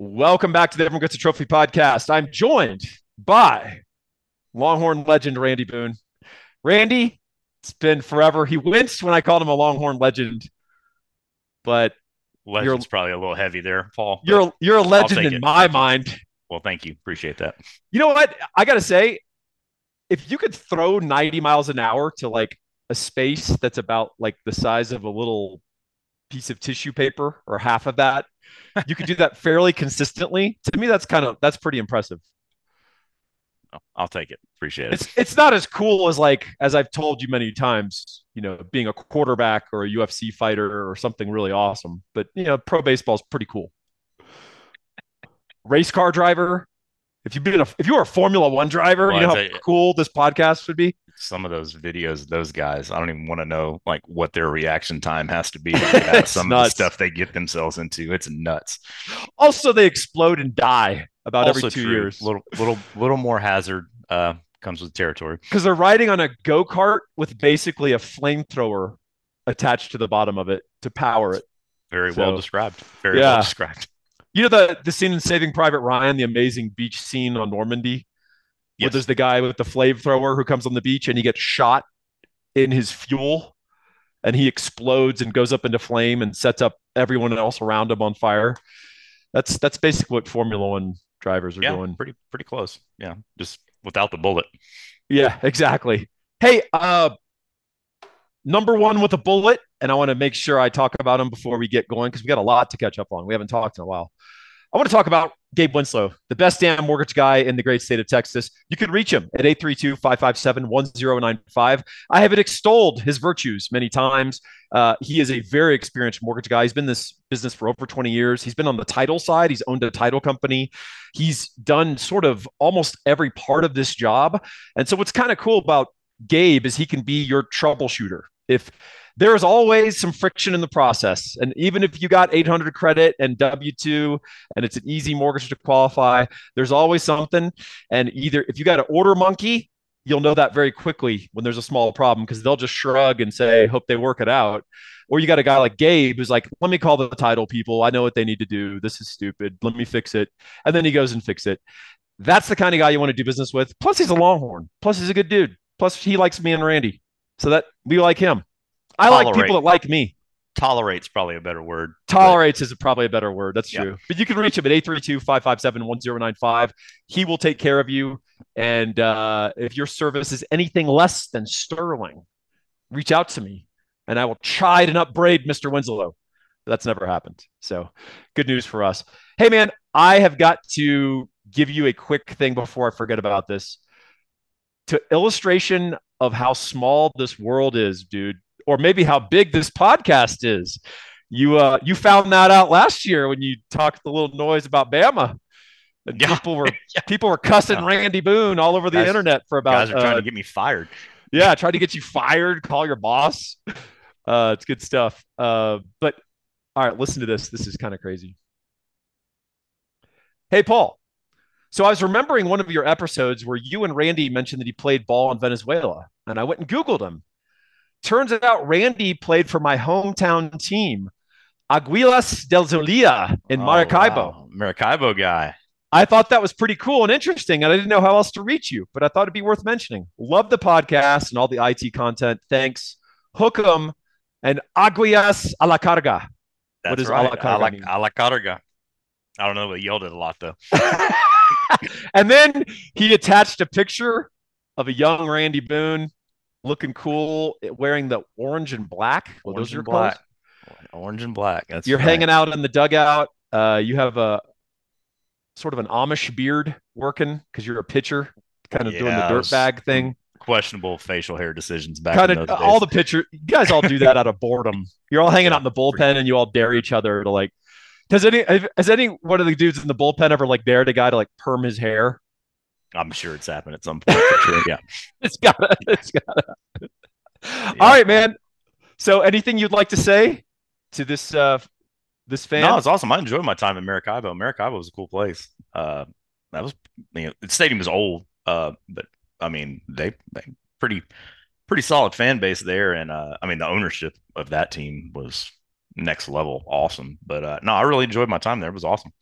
Welcome back to the Everyone Gets a Trophy podcast. I'm joined by Longhorn legend Randy Boone. Randy, it's been forever. He winced when I called him a Longhorn legend, but legend's probably a little heavy there, Paul. You're you're a legend in my thank mind. You. Well, thank you. Appreciate that. You know what? I gotta say, if you could throw 90 miles an hour to like a space that's about like the size of a little piece of tissue paper or half of that you could do that fairly consistently. To me, that's kind of that's pretty impressive. Oh, I'll take it. Appreciate it. It's it's not as cool as like as I've told you many times, you know, being a quarterback or a UFC fighter or something really awesome. But you know, pro baseball is pretty cool. Race car driver. If you've been a, if you were a Formula One driver, well, you know how cool this podcast would be some of those videos, those guys, I don't even want to know like what their reaction time has to be. some nuts. of the stuff they get themselves into, it's nuts. Also, they explode and die about also every two true. years. Little, little, little more hazard uh, comes with territory because they're riding on a go kart with basically a flamethrower attached to the bottom of it to power it. Very so, well described. Very yeah. well described. You know the the scene in Saving Private Ryan, the amazing beach scene on Normandy Yes. Where there's the guy with the flamethrower who comes on the beach and he gets shot in his fuel and he explodes and goes up into flame and sets up everyone else around him on fire. That's that's basically what Formula One drivers are yeah, doing. Pretty pretty close. Yeah, just without the bullet. Yeah, exactly. Hey, uh, number one with a bullet, and I want to make sure I talk about him before we get going because we got a lot to catch up on. We haven't talked in a while. I want to talk about Gabe Winslow, the best damn mortgage guy in the great state of Texas. You can reach him at 832 557 1095. I have extolled his virtues many times. Uh, he is a very experienced mortgage guy. He's been in this business for over 20 years. He's been on the title side, he's owned a title company. He's done sort of almost every part of this job. And so, what's kind of cool about Gabe is he can be your troubleshooter. If there is always some friction in the process. And even if you got 800 credit and W 2 and it's an easy mortgage to qualify, there's always something. And either if you got an order monkey, you'll know that very quickly when there's a small problem because they'll just shrug and say, hope they work it out. Or you got a guy like Gabe who's like, let me call the title people. I know what they need to do. This is stupid. Let me fix it. And then he goes and fix it. That's the kind of guy you want to do business with. Plus, he's a Longhorn. Plus, he's a good dude. Plus, he likes me and Randy. So that we like him. I like people that like me. Tolerates probably a better word. Tolerates but... is probably a better word. That's true. But you can reach him at 832-557-1095. He will take care of you. And uh, if your service is anything less than sterling, reach out to me and I will chide and upbraid Mr. Winslow. That's never happened. So good news for us. Hey, man, I have got to give you a quick thing before I forget about this. To illustration of how small this world is, dude, or maybe how big this podcast is. You uh you found that out last year when you talked the little noise about Bama. And yeah. people were yeah. people were cussing yeah. Randy Boone all over the guys, internet for about guys are trying uh, to get me fired. Yeah, trying to get you fired, call your boss. Uh it's good stuff. Uh but all right, listen to this. This is kind of crazy. Hey Paul. So I was remembering one of your episodes where you and Randy mentioned that he played ball in Venezuela, and I went and Googled him. Turns out Randy played for my hometown team, Aguilas del Zulia in oh, Maracaibo. Wow. Maracaibo guy. I thought that was pretty cool and interesting, and I didn't know how else to reach you, but I thought it'd be worth mentioning. Love the podcast and all the IT content. Thanks. Hook 'em and Aguilas a la carga. That's what is right. a la carga? A la, a la carga. I don't know, but yelled it a lot though. and then he attached a picture of a young Randy Boone looking cool, eh, wearing the orange and black. Well, orange those are black. Orange and black. That's You're right. hanging out in the dugout. Uh, you have a sort of an Amish beard working because you're a pitcher, kind of yeah, doing the dirt bag thing. Questionable facial hair decisions back. Kind of all the pitcher. You guys all do that out of boredom. You're all hanging yeah, out in the bullpen, and you all dare each other to like. Does any has any one of the dudes in the bullpen ever like dared a guy to like perm his hair? I'm sure it's happened at some point. Sure. Yeah, it's gotta. It's gotta. Yeah. All right, man. So, anything you'd like to say to this uh this fan? No, it's awesome. I enjoyed my time in Maracaibo. Maracaibo was a cool place. Uh, that was you know the stadium is old, uh, but I mean they they pretty pretty solid fan base there, and uh, I mean the ownership of that team was next level, awesome. But uh, no, I really enjoyed my time there. It was awesome.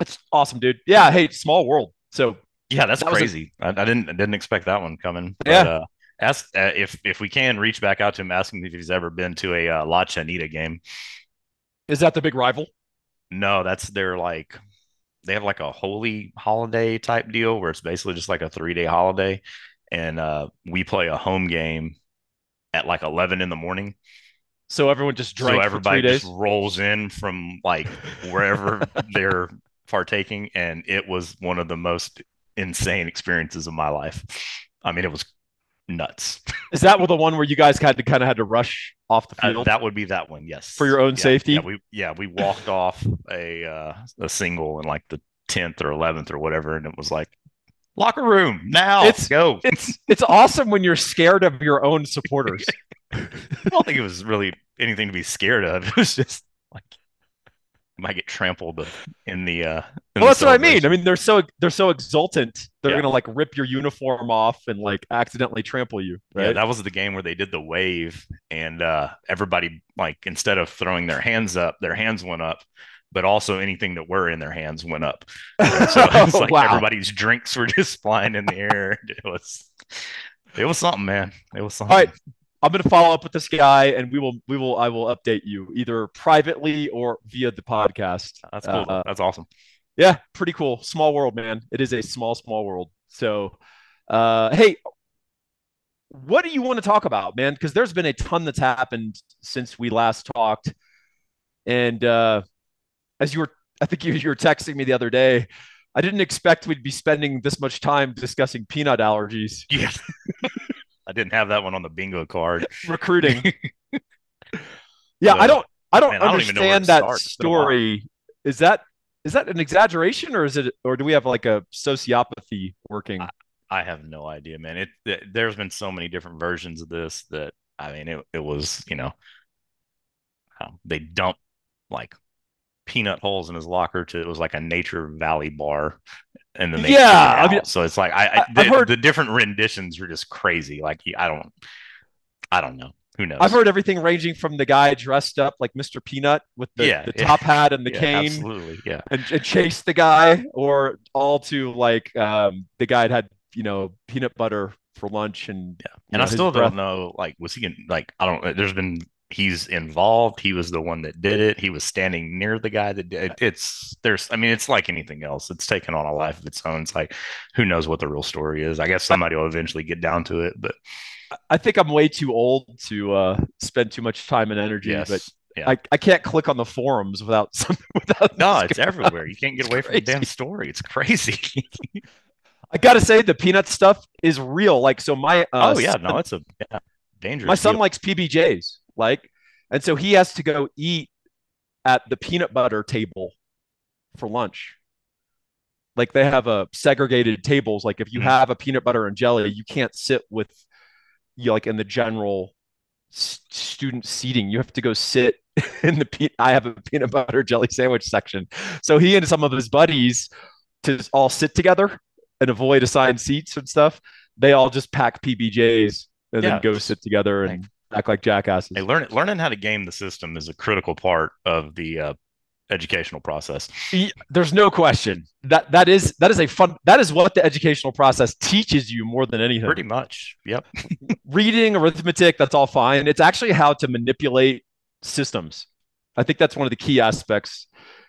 It's awesome, dude. Yeah. Hey, small world. So Yeah, that's that crazy. I, I didn't I didn't expect that one coming. But yeah. uh, ask uh, if if we can reach back out to him, ask him if he's ever been to a uh, La Chinita game. Is that the big rival? No, that's their like they have like a holy holiday type deal where it's basically just like a three day holiday, and uh, we play a home game at like eleven in the morning. So everyone just So drank three everybody just rolls in from like wherever they're partaking, and it was one of the most insane experiences of my life. I mean, it was nuts. Is that the one where you guys had to kind of had to rush off the Uh, field that would be that one, yes. for your own Yeah, safety? yeah, we yeah we walked off a uh, a single in like the tenth or eleventh or whatever, and it was like locker room now, It's go. it's it's awesome when you're scared of your own supporters. I don't think it was really anything to be scared of. It was just like might get trampled in the uh in Well, the that's what I mean. I mean, they're so they're so exultant. They're Yeah. gonna like rip your uniform off and like accidentally trample you, Yeah, that was the game where they did the wave and uh everybody like instead of throwing their hands up, their hands went up, but also anything that were in their hands went up. And so it's like wow. everybody's drinks were just flying in the air. It was it was something, man. It was All right, I'm gonna follow up with this guy, and we will we will I will update you either privately or via the podcast. That's cool. Uh, That's awesome. yeah, pretty cool. Small world, man. It is a small small world. So, uh, hey, what do you want to talk about, man? Because there's been a ton that's happened since we last talked, and uh, as you were, I think you, you were texting me the other day. I didn't expect we'd be spending this much time discussing peanut allergies, Yeah. I didn't have that one on the bingo card. recruiting. Yeah, I don't, I don't man, I don't even understand that start. It's been a while. story. Is that is that an exaggeration, or is it, or do we have like a sociopathy working? I, I have no idea, man. It, it there's been so many different versions of this that I mean it it was, you know, um, they dumped like peanut holes in his locker to it was like a nature valley bar and then they Yeah, I mean, so it's like I, I- the, heard- the different renditions are just crazy like I don't I don't know who knows I've heard everything ranging from the guy dressed up like Mr. Peanut with the, Yeah, the yeah. top hat and the yeah, cane absolutely yeah and, and chase the guy, or all to like um, the guy had had you know peanut butter for lunch and Yeah. And know, I still breath- don't know, like, was he in, like, I don't, there's been, he's involved. He was the one that did it. He was standing near the guy that did it. It's, there's, I mean, it's like anything else. It's taken on a life of its own. It's like, who knows what the real story is? I guess somebody will eventually get down to it, but I think I'm way too old to uh, spend too much time and energy, yes. but yeah. I, I can't click on the forums without some without no, it's on. everywhere. You can't get away from the damn story. It's crazy. I gotta say the peanut stuff is real. Like so, my uh, oh, yeah. No, it's a yeah, dangerous. my son deal. likes PBJs, like, and so he has to go eat at the peanut butter table for lunch. Like they have a segregated tables. Like if you Mhm. have a peanut butter and jelly, you can't sit with you like in the general student seating. You have to go sit in the pe- I have a peanut butter jelly sandwich section. So he and some of his buddies to all sit together and avoid assigned seats and stuff. They all just pack PBJs and Yeah. then go sit together and act like jackasses. Hey, learn, learning how to game the system is a critical part of the uh, educational process. There's no question that that is that is a fun that is what the educational process teaches you more than anything. Pretty much. Yep. Reading, arithmetic, that's all fine. It's actually how to manipulate systems. I think that's one of the key aspects,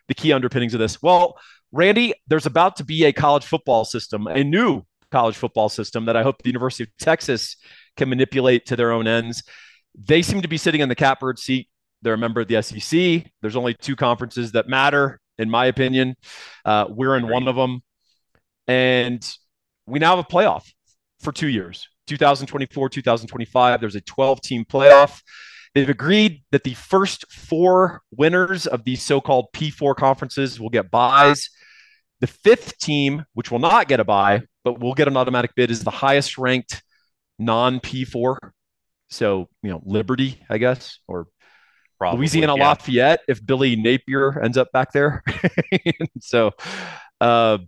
the key underpinnings of this. Well, Randy, there's about to be a college football system, a new college football system that I hope the University of Texas can manipulate to their own ends. They seem to be sitting in the catbird seat. They're a member of the SEC. There's only two conferences that matter, in my opinion. Uh, we're in one of them. And we now have a playoff for two years 2024, 2025. There's a 12 team playoff. They've agreed that the first four winners of these so called P4 conferences will get buys. The fifth team, which will not get a buy, but will get an automatic bid, is the highest ranked non P4. So, you know, Liberty, I guess, or Probably, Louisiana yeah. Lafayette if Billy Napier ends up back there. so, uh,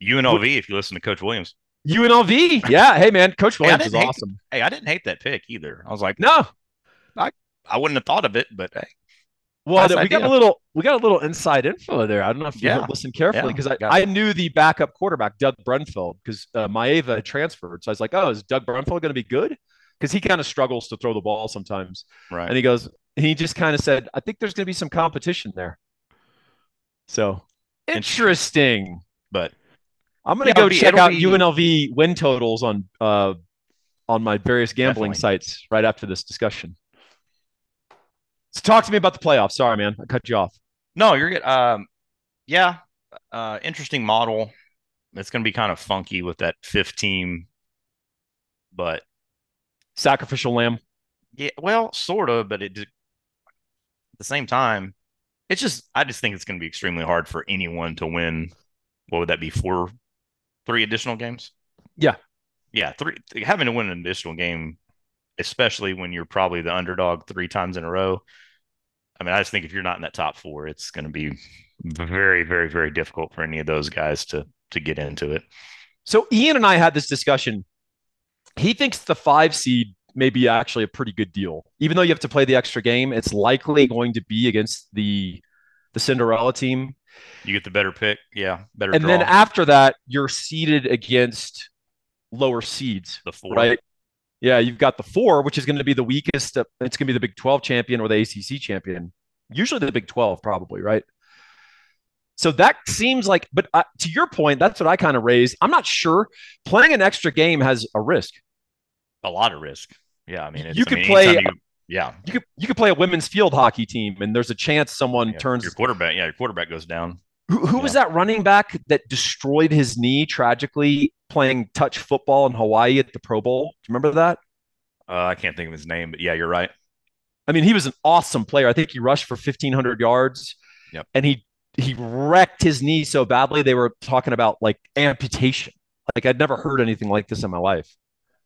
UNLV, if you listen to Coach Williams. UNLV, yeah. Hey, man, Coach Hey, Williams is didn't hate- awesome. Hey, I didn't hate that pick either. I was like, No, I I wouldn't have thought of it, but hey, Well, Nice we got a little we got a little inside info there. I don't know if you Yeah. listened carefully Yeah. because I, I knew the backup quarterback Doug Brumfield because uh, Maiava had transferred. So I was like, oh, is Doug Brumfield going to be good? Because he kind of struggles to throw the ball sometimes. Right. And he goes, he just kind of said, I think there's going to be some competition there. So interesting. but I'm going to Yeah, go check out be- UNLV win totals on uh, on my various gambling Definitely. sites right after this discussion. So talk to me about the playoffs. Sorry, man, I cut you off. no, you're good. Um, yeah, uh, interesting model. It's going to be kind of funky with that fifth team, but Sacrificial lamb. yeah, well, sort of. But it at the same time, it's just I just think it's going to be extremely hard for anyone to win. What would that be? Four, three additional games? Yeah. yeah. Three having to win an additional game, especially when you're probably the underdog three times in a row. I mean, I just think if you're not in that top four, it's going to be very, very, very difficult for any of those guys to to get into it. So Ian and I had this discussion. He thinks the five seed may be actually a pretty good deal, even though you have to play the extra game. It's likely going to be against the the Cinderella team, You get the better pick, yeah, better and draw. then after that, you're seeded against lower seeds, the four, right? Yeah, you've got the four, which is going to be the weakest. uh, It's going to be the Big 12 champion or the ACC champion. Usually the Big 12, probably, right? So that seems like, but uh, to your point, that's what I kind of raised. I'm not sure. Playing an extra game has a risk. a lot of risk. Yeah, I mean, it's, You I could mean, play- You, yeah, You could you could play a women's field hockey team, and there's a chance someone yeah, turns. your quarterback. Yeah, your quarterback goes down. Who, who was that running back that destroyed his knee tragically playing touch football in Hawaii at the Pro Bowl? Do you remember that? Uh, I can't think of his name, but yeah, you're right. I mean, he was an awesome player. I think he rushed for 1,500 yards. Yep. And he he wrecked his knee so badly they were talking about like amputation. Like I'd never heard anything like this in my life.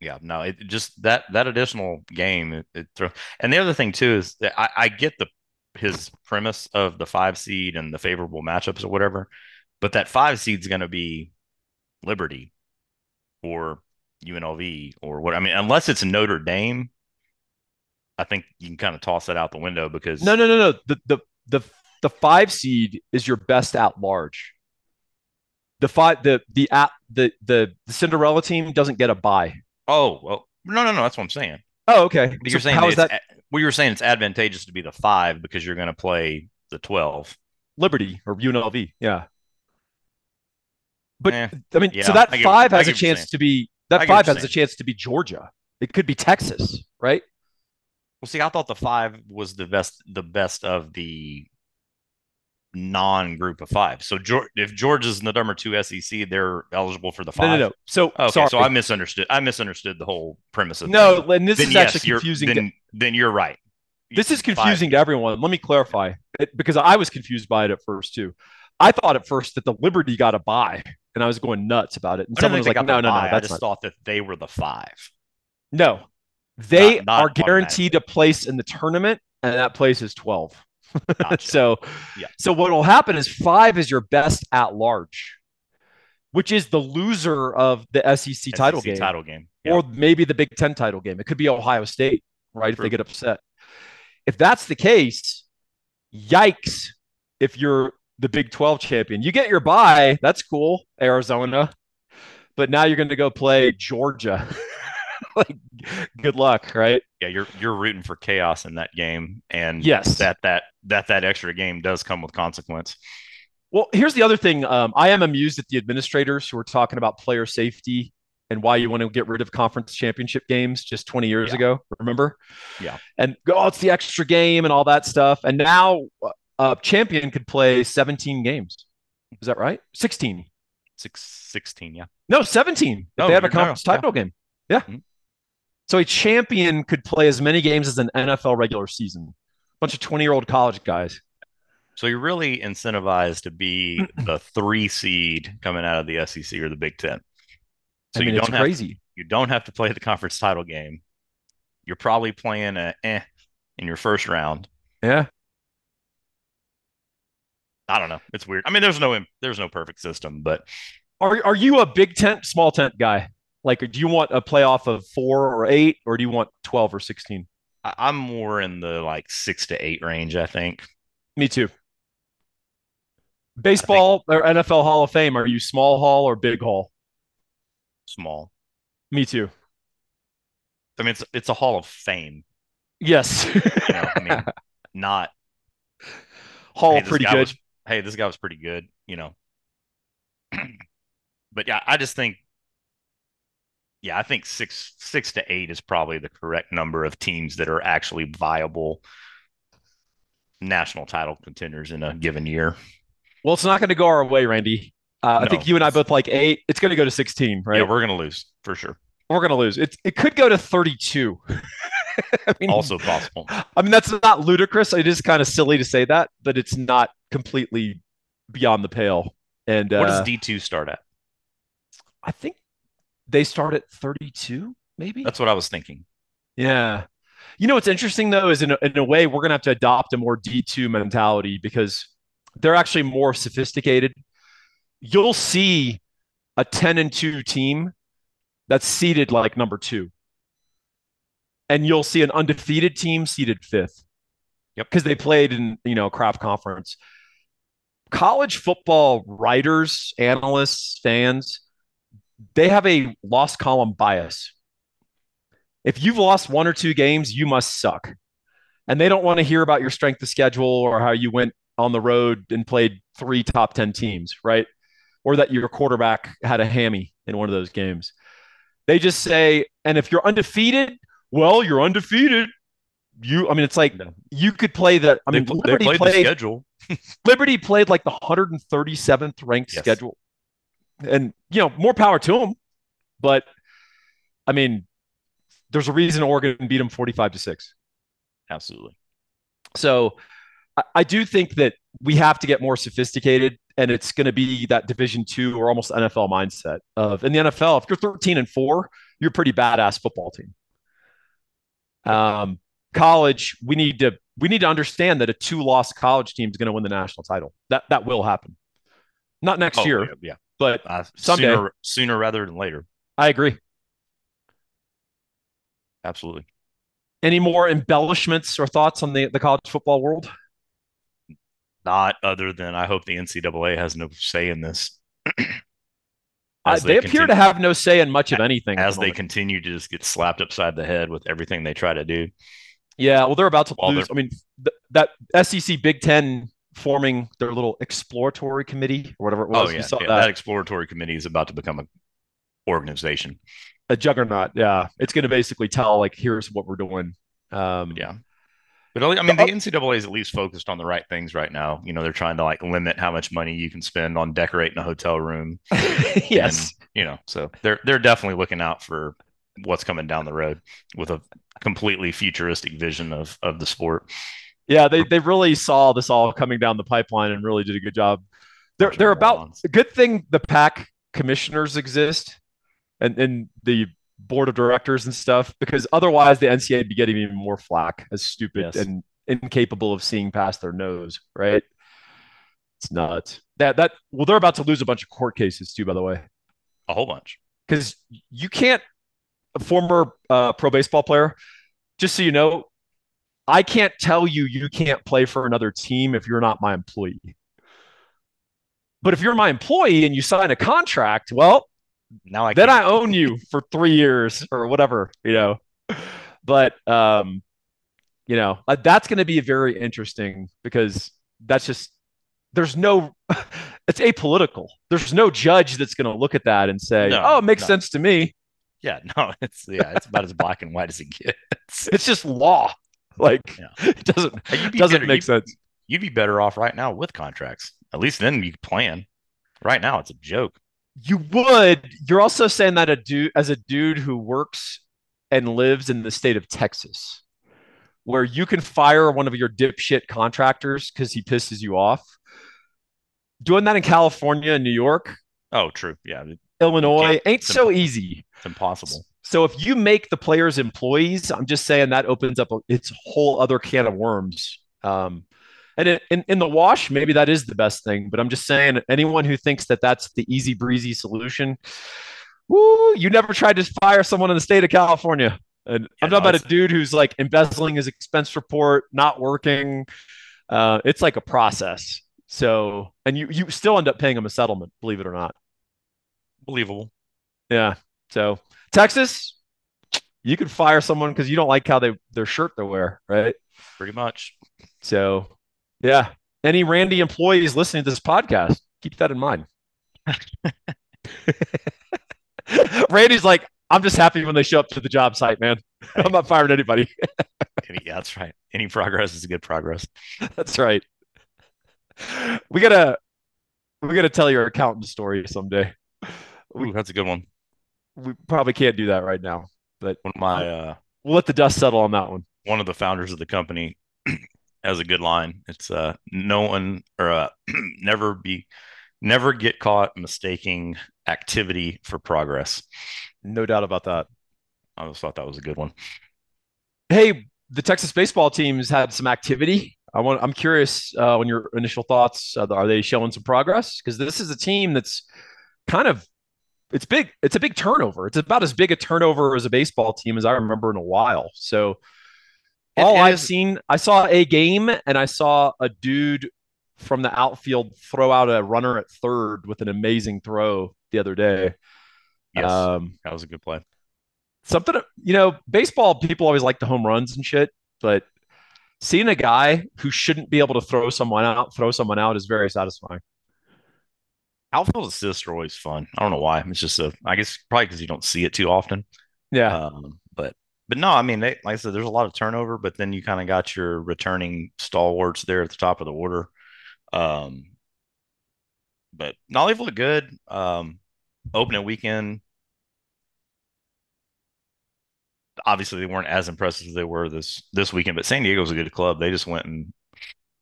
Yeah, no, it just that that additional game it, it throw. And the other thing too is that I, I get the his premise of the five seed and the favorable matchups or whatever, but that five seed's going to be Liberty or UNLV or what. I mean, unless it's Notre Dame, I think you can kind of toss that out the window because No, no, no, no. The the the the five seed is your best at large. The five the the at the the, the Cinderella team doesn't get a bye. Oh well, no, no, no. That's what I'm saying. Oh, okay. But you're So saying how that is that well, you were saying it's advantageous to be the five because you're going to play the twelve. Liberty or UNLV? Yeah. But Eh, I mean, yeah, so that five has a chance to be that five has a chance to be Georgia. It could be Texas, right? Well, see, I thought the five was the best, the best of the non-group of five. So, Geor- if Georgia's in the number two SEC, they're eligible for the No, no, no. So Okay, sorry. so I misunderstood. I misunderstood the whole premise of no, the and this Then is yes, actually confusing. to- Then, then you're right. this is Five. confusing to everyone. Let me clarify it, because I was confused by it at first too. I thought at first that the Liberty got a buy, and I was going nuts about it. And someone was like, "No, no, no. I just not." thought that they were the five. No, they Not- not are guaranteed a place in the tournament, and that place is twelve. Gotcha. so, Yeah. so what will happen is five is your best at large, which is the loser of the SEC title SEC game, Title game. Yeah. or maybe the Big Ten title game. It could be Ohio State, right? If they get upset. If that's the case, yikes! If you're the Big 12 champion, you get your bye. That's cool, Arizona. But now you're going to go play Georgia. like, good luck, right? yeah, you're you're rooting for chaos in that game, and Yes. that that that that extra game does come with consequence. Well, here's the other thing. Um, I am amused at the administrators who are talking about player safety and why you want to get rid of conference championship games just 20 years Yeah. ago. Remember? Yeah. And go, oh, it's the extra game and all that stuff. And now uh, champion could play 17 games. Is that right? 16. Six, 16, yeah. No, 17. If No, they have a you're- no, conference yeah. title game. Yeah. Mhm. So a champion could play as many games as an NFL regular season. A bunch of 20 year old college guys. So you're really incentivized to be the three seed coming out of the SEC or the Big Ten. So I mean, you don't have crazy. you don't have to play the conference title game. You're probably playing a eh in your first round. Yeah. I don't know. It's weird. I mean, there's no there's no perfect system, but Are are you a big tent, small tent guy? Like, do you want a playoff of four or eight, or do you want twelve or sixteen? I, I'm more in the like six to eight range. I think. Me too. Baseball or NFL Hall of Fame, are you small hall or big hall? Small. Me too. I mean, it's it's a Hall of Fame. Yes. You know, I mean, not hall hey, pretty good. was hey, this guy was pretty good. You know, but yeah, I just think yeah, I think six six to eight is probably the correct number of teams that are actually viable national title contenders in a given year. Well, it's not going to go our way, Randy. Uh, I think you and I both like eight. It's going to go to 16, right? Yeah, we're gonna lose for sure. we're going to lose. It, it could go to 32. I mean, Also possible. I mean, that's not ludicrous. It is kind of silly to say that, but it's not completely beyond the pale. And What does uh, D two start at? I think they start at 32, maybe. That's what I was thinking. Yeah. You know what's interesting though is in a, in a way we're going to have to adopt a more D2 mentality because they're actually more sophisticated. You'll see a 10 and 2 team that's seated like number 2. And you'll see an undefeated team seated 5th. Yep. Cuz they played in, you know, craft conference. College football writers, analysts, fans, they have a lost column bias if you've lost one or two games, you must suck. And they don't want to hear about your strength of schedule or how you went on the road and played three top 10 teams, right? Or that your quarterback had a hammy in one of those games. They just say, and if you're undefeated, well, you're undefeated. You, I mean, it's like you could play the. I mean, they Liberty played the played schedule. Liberty played like the 137th ranked Yes. schedule, and you know more power to them. But I mean, there's a reason Oregon beat them 45 to six. Absolutely. So I, I do think that we have to get more sophisticated, and it's going to be that Division two or almost NFL mindset of in the NFL. If you're 13 and four, you're a pretty badass football team. Um, college, we need to we need to understand that a two loss college team is going to win the national title. That that will happen. Not next Oh, year, yeah, yeah. But Uh, Someday. sooner sooner rather than later. I agree. Absolutely. Any more embellishments or thoughts on the, the college football world? Not other than I hope the NCAA has no say in this. Uh, they, appear continue- to have no say in much of anything. as the they continue to just get slapped upside the head with everything they try to do. Yeah, well, they're about to While lose. I mean, th- that SEC Big Ten forming their little exploratory committee or whatever it was. oh yeah, saw yeah, that. that exploratory committee is about to become an organization. a juggernaut. Yeah, it's going to basically tell like, here's what we're doing. Um, Yeah. But I mean, the NCAA is at least focused on the right things right now. You know, they're trying to like limit how much money you can spend on decorating a hotel room. yes. And, you know, so they're they're definitely looking out for what's coming down the road with a completely futuristic vision of of the sport. Yeah, they they really saw this all coming down the pipeline and really did a good job. They're they're about a good thing the pack commissioners exist and and the board of directors and stuff because otherwise the NCAA would be getting even more flack as stupid Yes. and incapable of seeing past their nose, right? It's nuts. That that well they're about to lose a bunch of court cases too by the way. A whole bunch. Cuz you can't a former uh, pro baseball player just so you know I can't tell you you can't play for another team if you're not my employee. But if you're my employee and you sign a contract, well, Now I then I own you for three years or whatever, you know. But um, you know, uh, that's going to be very interesting because that's just there's no it's apolitical. There's no judge that's going to look at that and say, No, "Oh, it makes no. sense to me." yeah, no, it's yeah, it's about as black and white as it gets. It's just law. Like Yeah. it doesn't uh, you'd be doesn't better- make you'd- sense. You'd be better off right now with contracts. At least then you plan. Right now, it's a joke. You would. You're also saying that a dude as a dude who works and lives in the state of Texas, where you can fire one of your dipshit contractors because he pisses you off. Doing that in California and New York, Oh, true. Yeah, it- Illinois ain't so easy. it's impossible. So if you make the players employees, I'm just saying that opens up a, it's a whole other can of worms. Um, and in, in, the wash, maybe that is the best thing. But I'm just saying, anyone who thinks that that's the easy breezy solution, woo, you never tried to fire someone in the state of California. And Yeah, I'm no, talking about a dude who's like embezzling his expense report, not working, Uh, it's like a process. So, and you you still end up paying them a settlement, believe it or not. Believable. Yeah. So Texas, you could fire someone because you don't like how they their shirt they wear, right? Pretty much. So, yeah. Any Randy employees listening to this podcast, keep that in mind. Randy's like, I'm just happy when they show up to the job site, man. I'm not firing anybody. Any, yeah, that's right. Any progress is a good progress. that's right. We gotta we gotta tell your accountant story someday. Ooh, that's a good one. We probably can't do that right now, but one of my uh, we'll let the dust settle on that one. One of the founders of the company has a good line. It's uh, no one or uh, never be never get caught mistaking activity for progress. No doubt about that. I always thought that was a good one. Hey, the Texas baseball teams had some activity. I want. I'm curious uh, on your initial thoughts. Uh, are they showing some progress? Because this is a team that's kind of it's big. It's a big turnover. It's about as big a turnover as a baseball team as I remember in a while. So all I've seen, I saw a game and I saw a dude from the outfield throw out a runner at third with an amazing throw the other day. Yes, um, that was a good play. Something, you know, baseball people always like the home runs and shit, but seeing a guy who shouldn't be able to throw someone out, throw someone out is very satisfying. Outfield assists are always fun. I don't know why. It's just a, I guess probably because you don't see it too often. Yeah. Um, but but no, I mean, they, like I said, there's a lot of turnover, but then you kind of got your returning stalwarts there at the top of the order. Um, but Nollyville looked good. Um, opening weekend, obviously they weren't as impressive as they were this this weekend, but San Diego's a good club. They just went and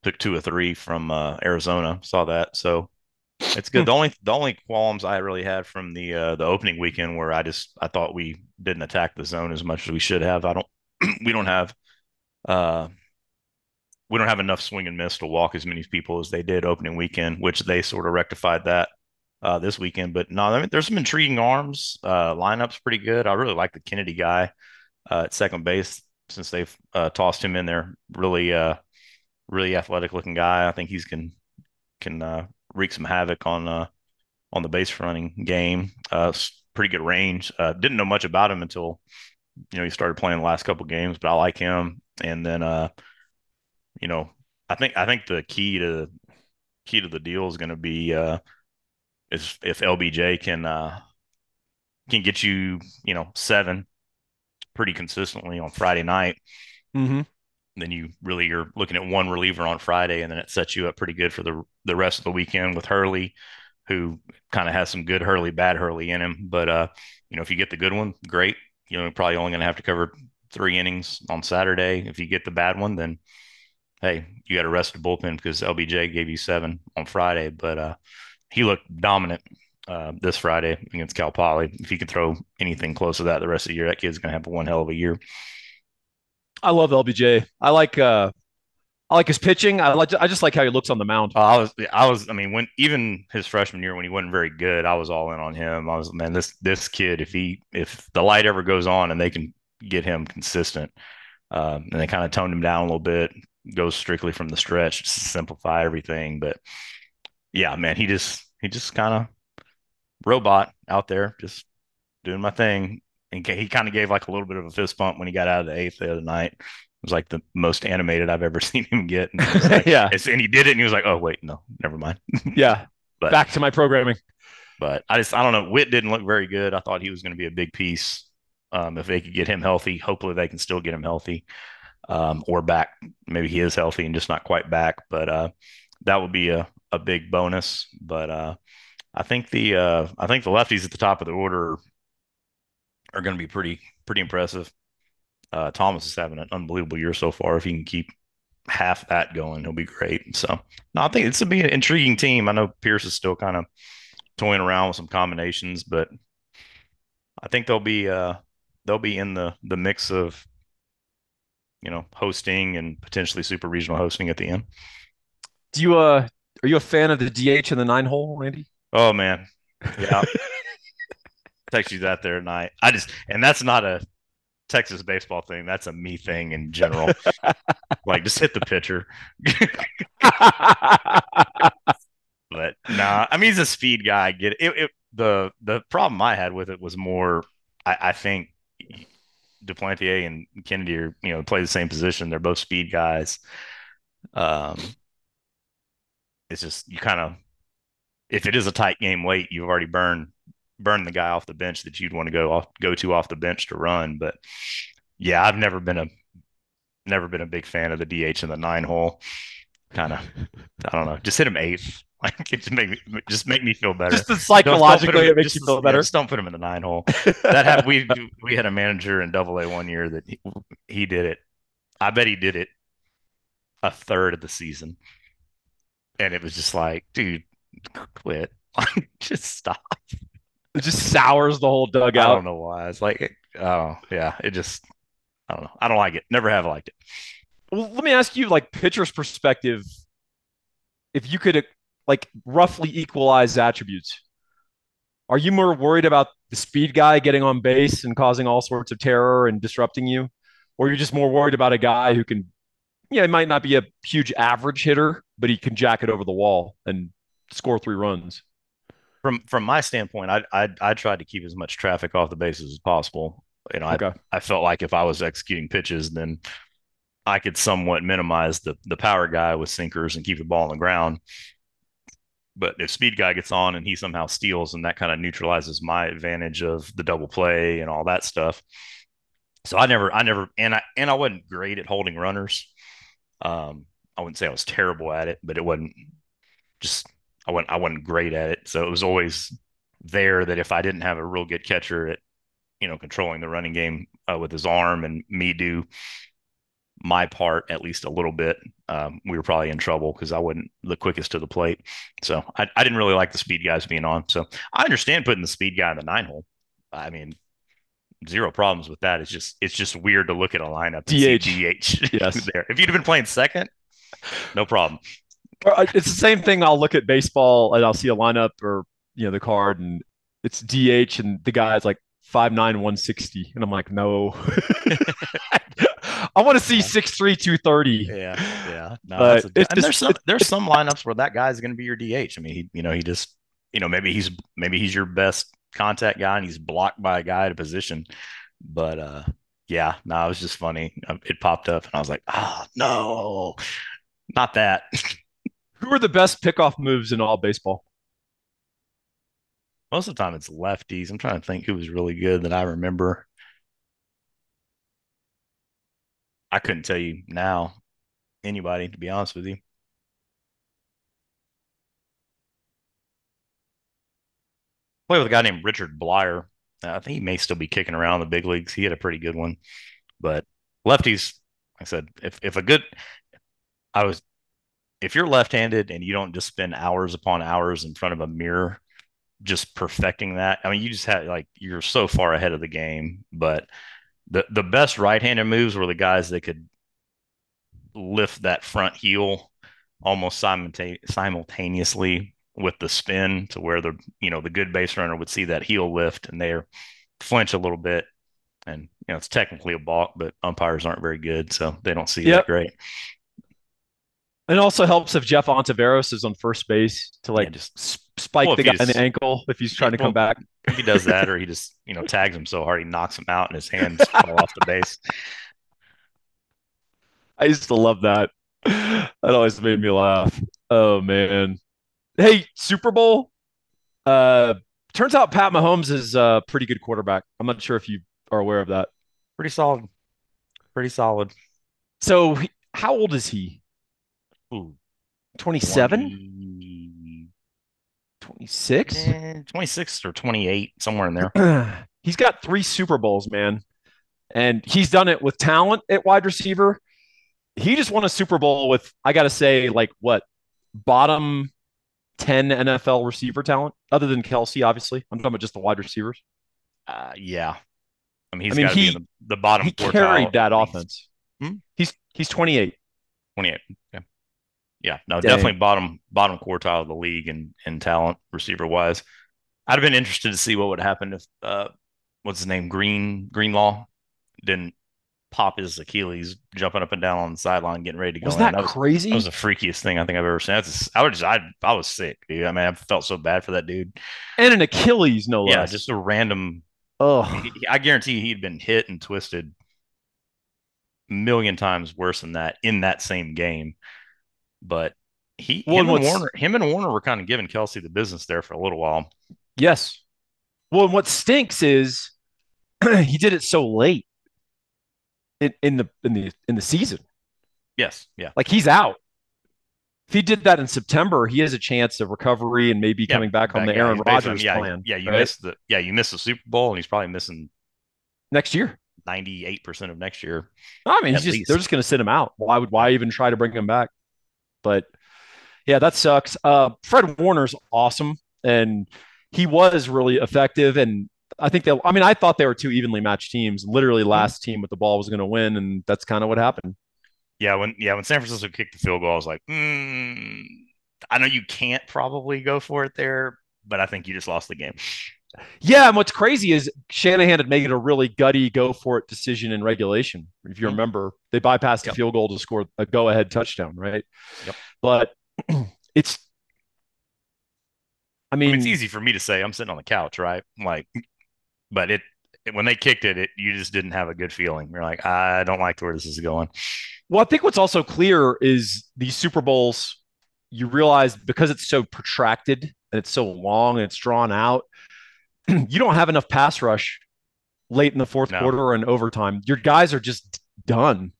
took two or three from uh, Arizona. Saw that, so it's good. Hmm. the only the only qualms I really had from the uh, the opening weekend where I just I thought we didn't attack the zone as much as we should have. I don't we don't have uh we don't have enough swing and miss to walk as many people as they did opening weekend, which they sort of rectified that uh, this weekend. But no, I mean, there's some intriguing arms. Uh, lineup's pretty good. I really like the Kennedy guy uh, at second base since they've uh, tossed him in there. Really, uh, really athletic looking guy. I think he's can can uh, wreak some havoc on uh, on the base running game. Uh, pretty good range. Uh, didn't know much about him until you know he started playing the last couple games, but I like him. And then uh, you know, I think I think the key to key to the deal is going to be uh, is if LBJ can uh, can get you you know seven pretty consistently on Friday night. Mm-hmm then you really are looking at one reliever on Friday, and then it sets you up pretty good for the the rest of the weekend with Hurley, who kind of has some good Hurley, bad Hurley in him. But uh, you know, if you get the good one, great. You know, probably only going to have to cover three innings on Saturday. If you get the bad one, then hey, you got to rest the bullpen because LBJ gave you seven on Friday, but uh, he looked dominant uh, this Friday against Cal Poly. If he can throw anything close to that the rest of the year, that kid's going to have one hell of a year. I love LBJ. I like uh I like his pitching. I like I just like how he looks on the mound. Uh, I was I was I mean when even his freshman year when he wasn't very good, I was all in on him. I was man this this kid if he if the light ever goes on and they can get him consistent, um, and they kind of toned him down a little bit, goes strictly from the stretch to simplify everything. But yeah, man, he just he just kind of robot out there, just doing my thing and he kind of gave like a little bit of a fist bump when he got out of the eighth the other night. It was like the most animated I've ever seen him get. And like, yeah, and he did it, and he was like, "Oh wait, no, never mind." yeah, but back to my programming. But I just I don't know. Witt didn't look very good. I thought he was going to be a big piece. Um, if they could get him healthy, hopefully they can still get him healthy, um, or back. Maybe he is healthy and just not quite back. But uh, that would be a a big bonus. But uh, I think the uh, I think the lefties at the top of the order are going to be pretty pretty impressive. Uh, Thomas is having an unbelievable year so far. If he can keep half that going, he'll be great. So, no, I think it's going to be an intriguing team. I know Pierce is still kind of toying around with some combinations, but I think they'll be uh, they'll be in the the mix of you know hosting and potentially super regional hosting at the end. Do you uh are you a fan of the DH in the nine hole, Randy? Oh man, yeah. text you that there at night. I just and that's not a Texas baseball thing. That's a me thing in general. like just hit the pitcher. but nah, I mean he's a speed guy. I get it. It, it. The the problem I had with it was more. I, I think Duplantier and Kennedy are you know play the same position. They're both speed guys. Um, it's just you kind of if it is a tight game late, you've already burned burned the guy off the bench that you'd want to go off go to off the bench to run. But yeah, I've never been a never been a big fan of the DH in the nine hole. Kind of, I don't know. Just hit him eighth. Like it just make me just make me feel better. Just psychologically, don't, don't him, it makes just, you feel better. Yeah, just don't put him in the nine hole. that had we we had a manager in Double A one year that he, he did it. I bet he did it a third of the season, and it was just like, dude, quit. just stop. It just sours the whole dugout. I don't know why. It's like, oh yeah, it just, I don't know. I don't like it. Never have liked it. Well, let me ask you, like pitcher's perspective, if you could uh, like roughly equalize attributes. Are you more worried about the speed guy getting on base and causing all sorts of terror and disrupting you? Or you're just more worried about a guy who can, yeah, he might not be a huge average hitter, but he can jack it over the wall and score three runs? From from my standpoint, I I I tried to keep as much traffic off the bases as possible. You know, okay. I I felt like if I was executing pitches, then I could somewhat minimize the the power guy with sinkers and keep the ball on the ground. But if speed guy gets on and he somehow steals, and that kind of neutralizes my advantage of the double play and all that stuff. So I never, I never, and I and I wasn't great at holding runners. Um, I wouldn't say I was terrible at it, but it wasn't just I wasn't I wasn't great at it. So it was always there that if I didn't have a real good catcher at you know controlling the running game uh, with his arm and me do my part at least a little bit, um, we were probably in trouble because I wasn't the quickest to the plate. So I, I didn't really like the speed guys being on. So I understand putting the speed guy in the nine hole. I mean, zero problems with that. It's just it's just weird to look at a lineup DH. DH yes. there. If you'd have been playing second, no problem. Uh, it's the same thing. I'll look at baseball and I'll see a lineup or you know the card and it's DH and the guy's like five nine one sixty and I'm like no. I want to see six three two thirty. Yeah, yeah. No, but a, and there's some there's some lineups where that guy's going to be your DH. I mean, he you know he just you know maybe he's maybe he's your best contact guy and he's blocked by a guy at a position, but uh yeah, no, it was just funny. Um, it popped up and I was like, oh no, not that. Who are the best pickoff moves in all baseball? Most of the time it's lefties. I'm trying to think who was really good that I remember. I couldn't tell you now anybody, to be honest with you. Play with a guy named Richard Bleier. Uh, I think he may still be kicking around the big leagues. He had a pretty good one. But lefties, like I said, if if a good I was if you're left-handed and you don't just spend hours upon hours in front of a mirror just perfecting that i mean you just had like you're so far ahead of the game but the the best right-handed moves were the guys that could lift that front heel almost simultaneously with the spin to where the you know the good base runner would see that heel lift and they flinch a little bit and you know it's technically a balk but umpires aren't very good so they don't see yep. that great it also helps if Jeff Ontiveros is on first base to like just spike well, the guy in the ankle if he's trying to well, come back. If he does that, or he just you know tags him so hard he knocks him out and his hands fall off the base. I used to love that. That always made me laugh. Oh man. Hey, Super Bowl. Uh, turns out Pat Mahomes is a pretty good quarterback. I'm not sure if you are aware of that. Pretty solid. Pretty solid. So, how old is he? 27? 26? 26 or 28, somewhere in there. he's got three Super Bowls, man. And he's done it with talent at wide receiver. He just won a Super Bowl with, I got to say, like what, bottom 10 NFL receiver talent, other than Kelce, obviously. I'm talking about just the wide receivers. Uh, yeah. I mean, he's I mean, he, the, the, bottom. He carried that offense. Hmm? He's he's 28. 28. Okay. Yeah, no, Dang. definitely bottom bottom quartile of the league in in talent receiver wise. I'd have been interested to see what would happen if uh, what's his name Green Greenlaw didn't pop his Achilles jumping up and down on the sideline, getting ready to go. Was that, that was, crazy? That was the freakiest thing I think I've ever seen. That's, I was just, I, I was sick, dude. I mean, I felt so bad for that dude. And an Achilles, no less. Yeah, just a random. Oh, I guarantee he'd been hit and twisted a million times worse than that in that same game. But he, well, him and Warner, him and Warner were kind of giving Kelce the business there for a little while. Yes. Well, and what stinks is he did it so late in, in the in the in the season. Yes, yeah. Like he's out. If he did that in September, he has a chance of recovery and maybe yeah, coming back, back on the Aaron Rodgers yeah, plan. Yeah, you right? missed the yeah, you missed the Super Bowl and he's probably missing next year. 98% of next year. I mean, he's just they're just going to sit him out. Why would why even try to bring him back? But yeah, that sucks. Uh, Fred Warner's awesome and he was really effective and I think they I mean, I thought they were two evenly matched teams. Literally mm-hmm. last team with the ball was going to win and that's kind of what happened. Yeah, when yeah, when San Francisco kicked the field goal, I was like, mm, I know you can't probably go for it there, but I think you just lost the game. Yeah, and what's crazy is Shanahan had made it a really gutty go for it decision in regulation. If you mm-hmm. remember, they bypassed yep. the field goal to score a go ahead touchdown, right? Yep. But it's I mean, I mean, it's easy for me to say I'm sitting on the couch, right? Like, but it, it, when they kicked it, it you just didn't have a good feeling. You're like, I don't like where this is going. Well, I think what's also clear is these Super Bowls. You realize because it's so protracted and it's so long and it's drawn out, you don't have enough pass rush late in the fourth no. quarter and overtime. Your guys are just done.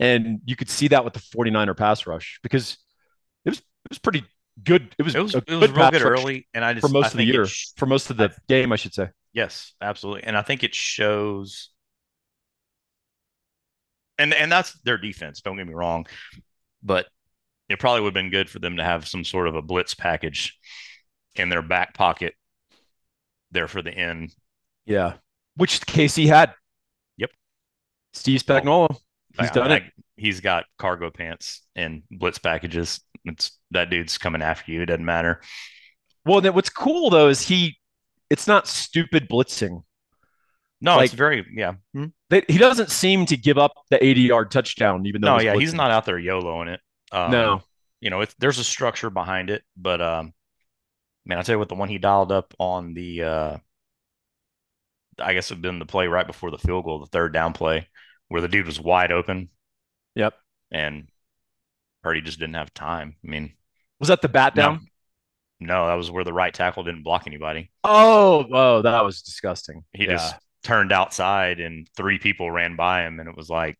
And you could see that with the 49er pass rush because it was it was pretty good. It was it was, it was real good early, and I just for most I of the year, sh- for most of the I, game, I should say. Yes, absolutely, and I think it shows. And and that's their defense. Don't get me wrong, but it probably would have been good for them to have some sort of a blitz package in their back pocket there for the end. Yeah, which KC had. Yep, Steve Spagnuolo. He's I, done I, it. He's got cargo pants and blitz packages. It's that dude's coming after you. It doesn't matter. Well, then what's cool though is he, it's not stupid blitzing. No, like, it's very yeah. Hmm? They, he doesn't seem to give up the 80 yard touchdown, even though. No, yeah, blitzing. he's not out there YOLOing it. Um, no, you know, it's, there's a structure behind it, but um, man, I tell you what, the one he dialed up on the, uh, I guess it'd been the play right before the field goal, the third down play, where the dude was wide open. Yep. And Purdy just didn't have time. I mean, was that the bat down? No, no that was where the right tackle didn't block anybody. Oh, oh, that was disgusting. He yeah. just turned outside and three people ran by him, and it was like,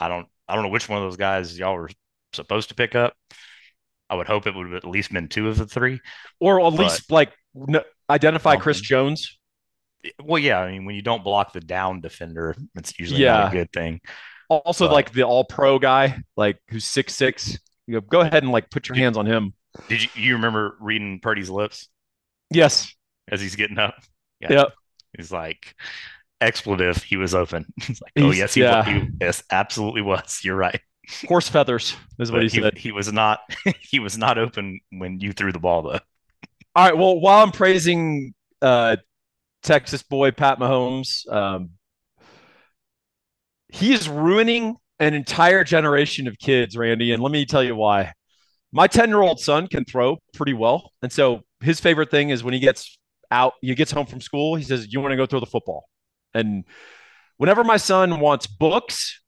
I don't, I don't know which one of those guys y'all were supposed to pick up. I would hope it would have at least been two of the three, or at least like identify Chris um, Jones. Well, yeah, I mean, when you don't block the down defender, it's usually yeah. not a good thing. Also, but, like the all pro guy, like who's six six. You know, go ahead and like put your hands on him. Did you you remember reading Purdy's lips? Yes. As he's getting up. Yeah. Yep. He's like expletive. He was open. He's like, oh yes, he, yeah. he yes, absolutely was. You're right. Horse feathers is what he, he said. He was not. he was not open when you threw the ball though. All right. Well, while I'm praising uh, Texas boy Pat Mahomes, um, he is ruining an entire generation of kids, Randy. And let me tell you why. My 10 year old son can throw pretty well. And so his favorite thing is when he gets out, he gets home from school, he says, You want to go throw the football? And whenever my son wants books,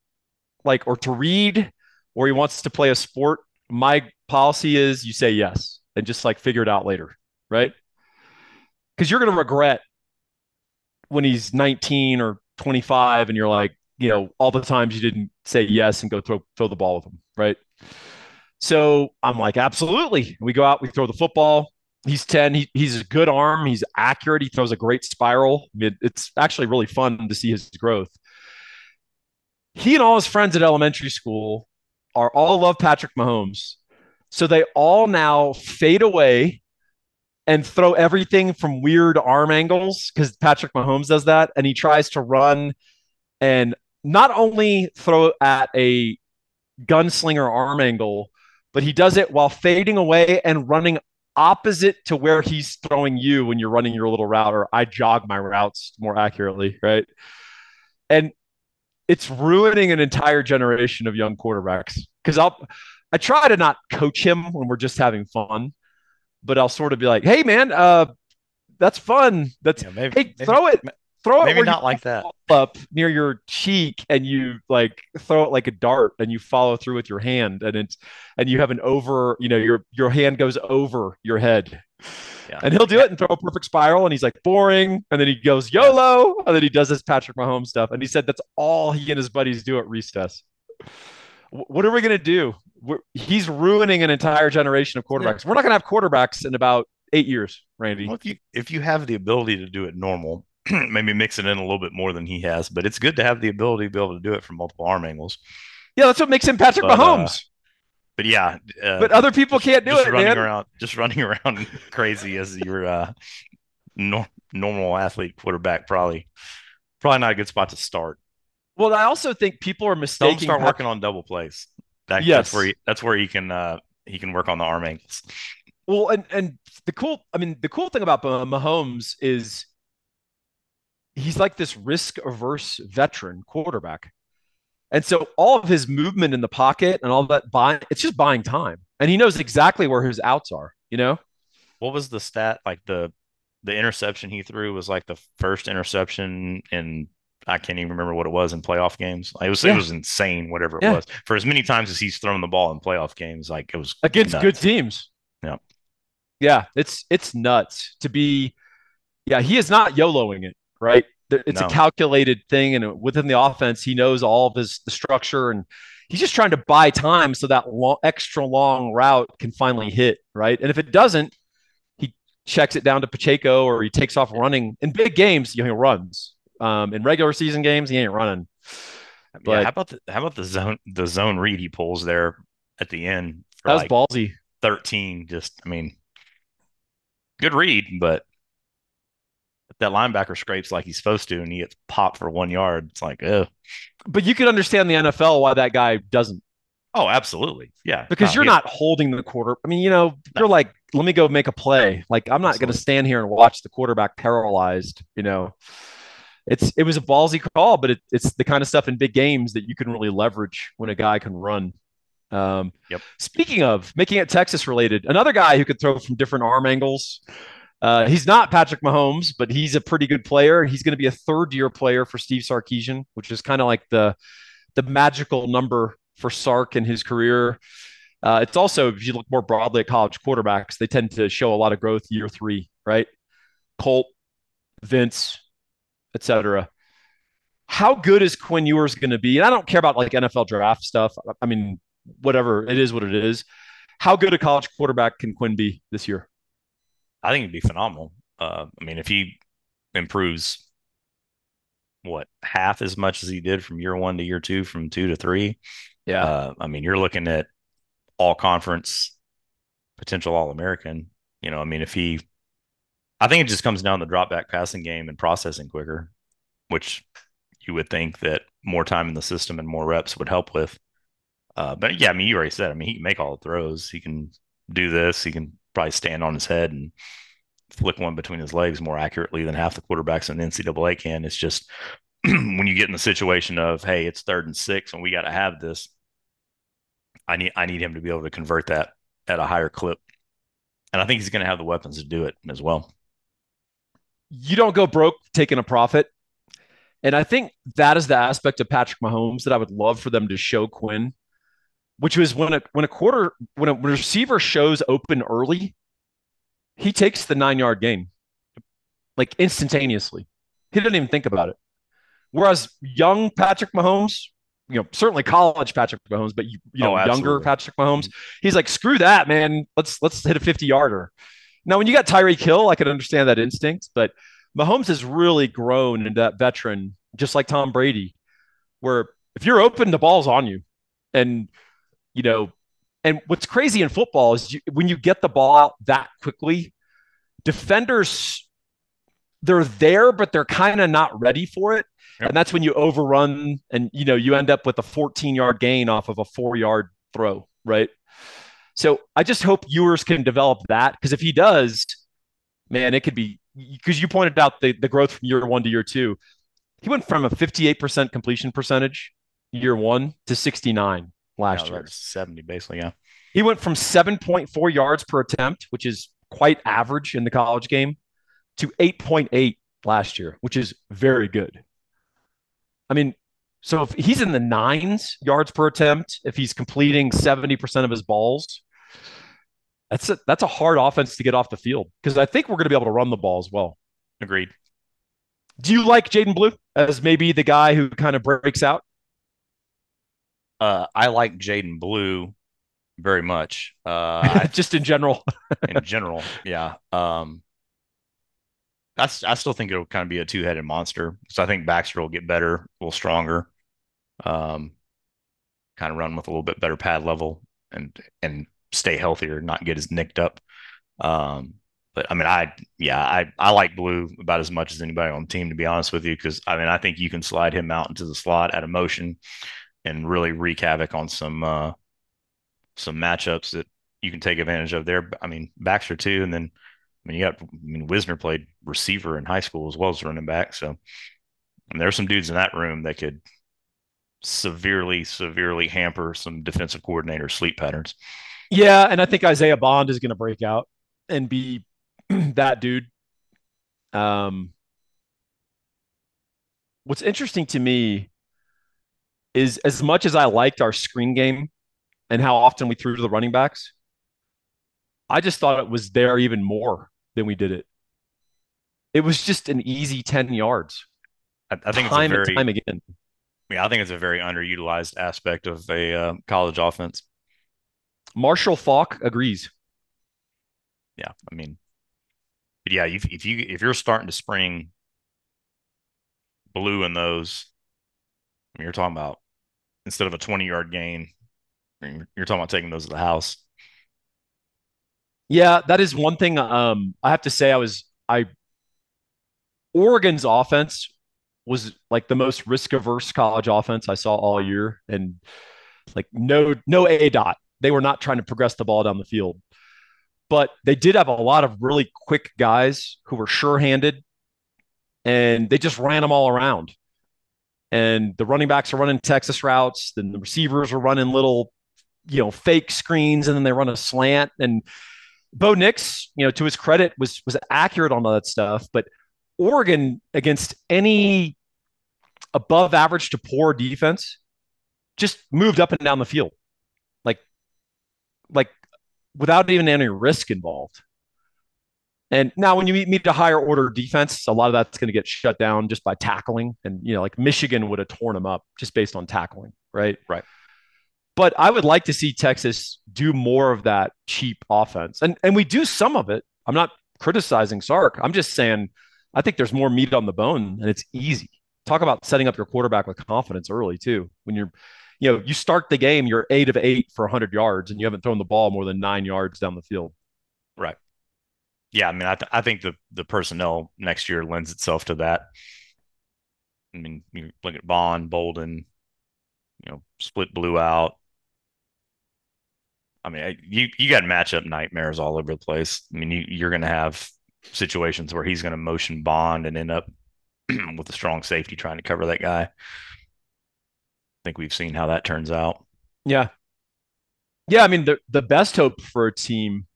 like, or to read, or he wants to play a sport, my policy is you say yes and just like figure it out later. Right. Because you're going to regret when he's 19 or 25 and you're like, you know, all the times you didn't say yes and go throw throw the ball with him, right? So I'm like, absolutely. We go out, we throw the football. He's 10. He, he's a good arm. He's accurate. He throws a great spiral. It, it's actually really fun to see his growth. He and all his friends at elementary school are all love Patrick Mahomes. So they all now fade away and throw everything from weird arm angles because Patrick Mahomes does that. And he tries to run and not only throw at a gunslinger arm angle, but he does it while fading away and running opposite to where he's throwing you when you're running your little route, or I jog my routes more accurately, right? And it's ruining an entire generation of young quarterbacks. Because I'll I try to not coach him when we're just having fun, but I'll sort of be like, "Hey, man, uh, that's fun. That's yeah, maybe, hey, maybe, throw it, throw it. Maybe not like that. Up near your cheek, and you like throw it like a dart, and you follow through with your hand, and it's and you have an over. You know, your your hand goes over your head. Yeah. And he'll do it and throw a perfect spiral, and he's like boring, and then he goes YOLO, and then he does this Patrick Mahomes stuff, and he said that's all he and his buddies do at recess. What are we gonna do? We're, he's ruining an entire generation of quarterbacks. Yeah. We're not gonna have quarterbacks in about eight years, Randy. Well, if you if you have the ability to do it normal, maybe mix it in a little bit more than he has, but it's good to have the ability to be able to do it from multiple arm angles. Yeah, that's what makes him Patrick but, uh, Mahomes. But yeah, uh, but other people just, can't do just it. Running man. around, just running around crazy as your uh, no, normal athlete quarterback, probably, probably not a good spot to start. Well, I also think people are mistaking. Don't start Patrick- working on double plays. That, yes. that's where he, that's where he can uh, he can work on the arm angles. Well, and and the cool, I mean, the cool thing about Mahomes is he's like this risk averse veteran quarterback. And so all of his movement in the pocket and all that buying, it's just buying time. And he knows exactly where his outs are, you know? What was the stat? Like the the interception he threw was like the first interception in I can't even remember what it was in playoff games. It was yeah. it was insane, whatever it yeah. was. For as many times as he's thrown the ball in playoff games, like it was against nuts. good teams. Yeah. Yeah, it's it's nuts to be. Yeah, he is not YOLOing it, right? It's no. a calculated thing, and within the offense, he knows all of his the structure, and he's just trying to buy time so that long, extra long route can finally hit, right? And if it doesn't, he checks it down to Pacheco, or he takes off running. In big games, you know, he runs. Um, in regular season games, he ain't running. But yeah, how about the how about the zone the zone read he pulls there at the end? That was like ballsy. Thirteen, just I mean, good read, but that linebacker scrapes like he's supposed to and he gets popped for one yard, it's like, oh. But you can understand the NFL why that guy doesn't. Oh, absolutely. Yeah. Because no, you're not holding the quarter. I mean, you know, no. you're like, let me go make a play. Like, I'm not going to stand here and watch the quarterback paralyzed, you know. It's it was a ballsy call, but it, it's the kind of stuff in big games that you can really leverage when a guy can run. Um, yep. Speaking of making it Texas related, another guy who could throw from different arm angles. Uh, he's not Patrick Mahomes, but he's a pretty good player. He's going to be a third year player for Steve Sarkisian, which is kind of like the the magical number for Sark in his career. Uh, it's also, if you look more broadly at college quarterbacks, they tend to show a lot of growth year three, right? Colt, Vince, etc. How good is Quinn Ewers going to be? And I don't care about like NFL draft stuff. I mean, whatever it is, what it is. How good a college quarterback can Quinn be this year? I think it'd be phenomenal. Uh, I mean, if he improves what half as much as he did from year one to year two, from two to three, yeah. Uh, I mean, you're looking at all conference potential All American. You know, I mean, if he, I think it just comes down to drop back passing game and processing quicker, which you would think that more time in the system and more reps would help with. Uh, but yeah, I mean, you already said. I mean, he can make all the throws. He can do this. He can probably stand on his head and flick one between his legs more accurately than half the quarterbacks in NCAA can. It's just when you get in the situation of, hey, it's third and six and we got to have this. I need I need him to be able to convert that at a higher clip, and I think he's going to have the weapons to do it as well. You don't go broke taking a profit. And I think that is the aspect of Patrick Mahomes that I would love for them to show Quinn which was when a when a quarter when a receiver shows open early, he takes the nine yard gain, like instantaneously. He didn't even think about it. Whereas young Patrick Mahomes, you know, certainly college Patrick Mahomes, but you, you know, oh, younger Patrick Mahomes, mm-hmm. he's like, screw that, man. Let's let's hit a 50 yarder. Now, when you got Tyreek Hill, I can understand that instinct, but Mahomes has really grown into that veteran, just like Tom Brady, where if you're open, the ball's on you. And you know, and what's crazy in football is you, when you get the ball out that quickly, defenders they're there, but they're kind of not ready for it. Yep. And that's when you overrun and you know you end up with a 14 yard gain off of a four yard throw, right? So I just hope Ewers can develop that because if he does, man, it could be because you pointed out the, the growth from year one to year two. He went from a 58% completion percentage year one to 69 last yeah, year. 70 basically. Yeah. He went from 7.4 yards per attempt, which is quite average in the college game, to 8.8 last year, which is very good. I mean, so if he's in the nines yards per attempt, if he's completing 70% of his balls, that's a, that's a hard offense to get off the field because I think we're going to be able to run the ball as well. Agreed. Do you like Jaydon Blue as maybe the guy who kind of breaks out? Uh, I like Jaydon Blue very much. Uh, just in general. in general, yeah. Um, I, I still think it'll kind of be a two headed monster. So I think Baxter will get better, a little stronger, um, kind of run with a little bit better pad level and and stay healthier, not get as nicked up. Um, but I mean, I yeah, I I like Blue about as much as anybody on the team, to be honest with you, because I mean, I think you can slide him out into the slot at a motion and really wreak havoc on some uh, some matchups that you can take advantage of there. I mean, Baxter too, and then I mean, you got I mean, Wisner played receiver in high school as well as running back, so and there's some dudes in that room that could severely, severely hamper some defensive coordinator sleep patterns. Yeah, and I think Isaiah Bond is going to break out and be that dude. Um, what's interesting to me is as much as I liked our screen game and how often we threw to the running backs, I just thought it was there even more than we did it. It was just an easy 10 yards. I, I think time it's a very, and time again. Yeah, I think it's a very underutilized aspect of a uh, college offense. Marshall Faulk agrees. Yeah, I mean, yeah, if, if you if you're starting to spring blue in those, I mean, you're talking about instead of a 20 yard gain, you're talking about taking those to the house. Yeah, that is one thing. Um, I have to say, I was I Oregon's offense was like the most risk averse college offense I saw all year, and like no no a dot. They were not trying to progress the ball down the field, but they did have a lot of really quick guys who were sure handed, and they just ran them all around. And the running backs are running Texas routes, then the receivers are running little, you know, fake screens, and then they run a slant and Bo Nix, you know, to his credit, was was accurate on all that stuff. But Oregon against any above average to poor defense just moved up and down the field, like like without even any risk involved. And now, when you meet, meet a higher order defense, a lot of that's going to get shut down just by tackling. And you know, like Michigan would have torn them up just based on tackling, right? Right. But I would like to see Texas do more of that cheap offense. And and we do some of it. I'm not criticizing Sark. I'm just saying I think there's more meat on the bone and it's easy. Talk about setting up your quarterback with confidence early too. When you're you know, you start the game, you're 8 of 8 for 100 yards and you haven't thrown the ball more than 9 yards down the field. Yeah, I mean I th- I think the the personnel next year lends itself to that. I mean, you look at Bond, Bolden, you know, split blue out. I mean, you you got matchup nightmares all over the place. I mean, you, you're going to have situations where he's going to motion bond and end up with a strong safety trying to cover that guy. I think we've seen how that turns out. Yeah. Yeah, I mean the the best hope for a team